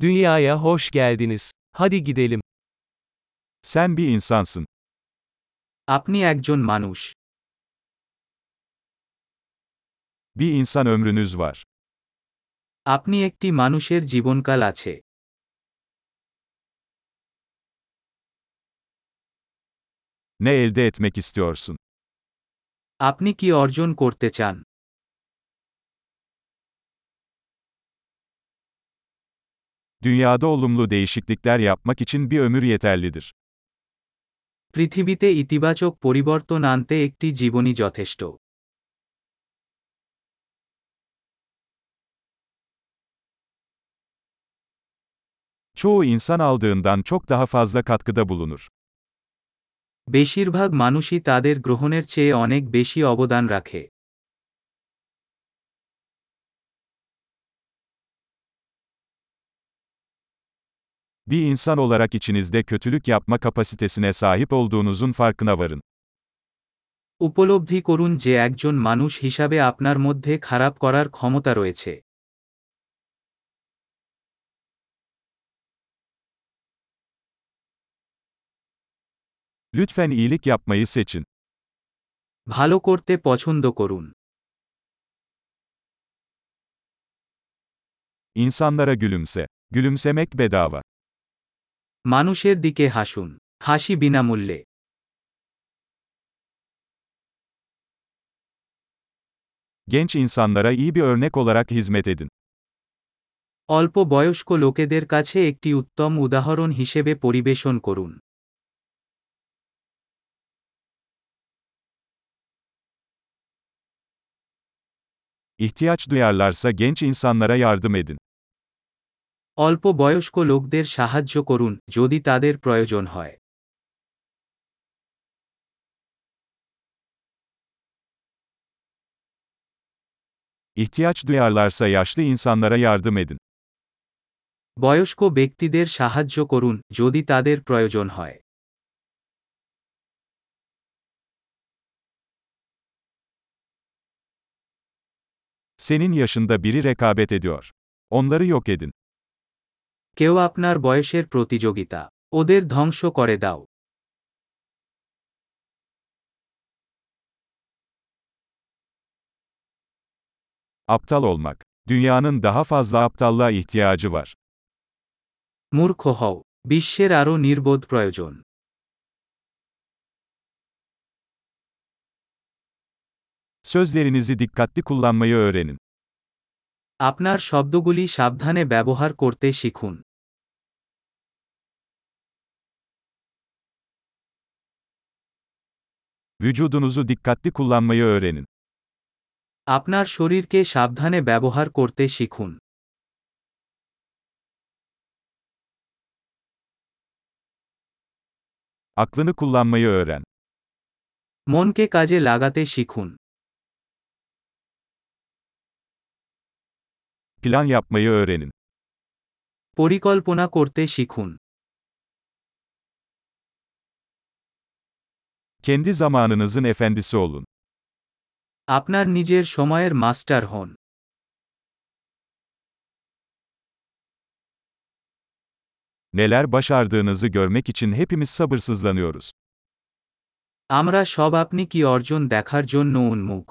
Dünyaya hoş geldiniz. Hadi gidelim. Sen bir insansın. আপনি একজন মানুষ Bir insan ömrünüz var. আপনি একটি মানুষের জীবনকাল আছে Ne elde etmek istiyorsun? আপনি কি অর্জন করতে চান Dünyada olumlu değişiklikler yapmak için bir ömür yeterlidir. পৃথিবীতে ইতিবাচক পরিবর্তন আনতে একটি জীবনই যথেষ্ট Çoğu insan aldığından çok daha fazla katkıda bulunur. বেশিরভাগ মানুষই তাদের গ্রহণের চেয়ে অনেক বেশি অবদান রাখে Bir insan olarak içinizde kötülük yapma kapasitesine sahip olduğunuzun farkına varın. উপলব্ধি করুন যে একজন মানুষ হিসাবে আপনার মধ্যে খারাপ করার ক্ষমতা রয়েছে Lütfen iyilik yapmayı seçin. ভালো করতে পছন্দ করুন İnsanlara gülümse. Gülümsemek bedava. মানুষের দিকে হাসুন হাসি বিনামূল্যে Genç insanlara iyi bir örnek olarak hizmet edin. অল্প বয়স্ক লোকেদের কাছে একটি উত্তম উদাহরণ হিসেবে পরিবেশন করুন İhtiyaç duyarlarsa genç insanlara yardım edin. অল্প বয়স্ক লোকদের সাহায্য করুন যদি তাদের প্রয়োজন হয় İhtiyaç duyarlarsa yaşlı insanlara yardım edin. বয়স্ক ব্যক্তিদের সাহায্য করুন যদি তাদের প্রয়োজন হয় Senin yaşında biri rekabet ediyor. Onları yok edin. কেউ আপনার বয়সের প্রতিযোগিতা ওদের ধ্বংস করে দাও Aptal olmak. Dünyanın daha fazla aptallığa ihtiyacı var. মূর্খ হও বিশ্বের আরও নির্বোধ প্রয়োজন Sözlerinizi dikkatli kullanmayı öğrenin. আপনার শব্দগুলি সাবধানে ব্যবহার করতে শিখুন Vücudunuzu dikkatli kullanmayı öğrenin. আপনার শরীরকে সাবধানে ব্যবহার করতে শিখুন Aklını kullanmayı öğren. মনকে কাজে লাগাতে শিখুন Plan yapmayı öğrenin. পরিকল্পনা করতে শিখুন Kendi zamanınızın efendisi olun. আপনার নিজের সময়ের মাস্টার হন Neler başardığınızı görmek için hepimiz sabırsızlanıyoruz. আমরা সব আপনি কি অর্জন দেখার জন্য উন্মুখ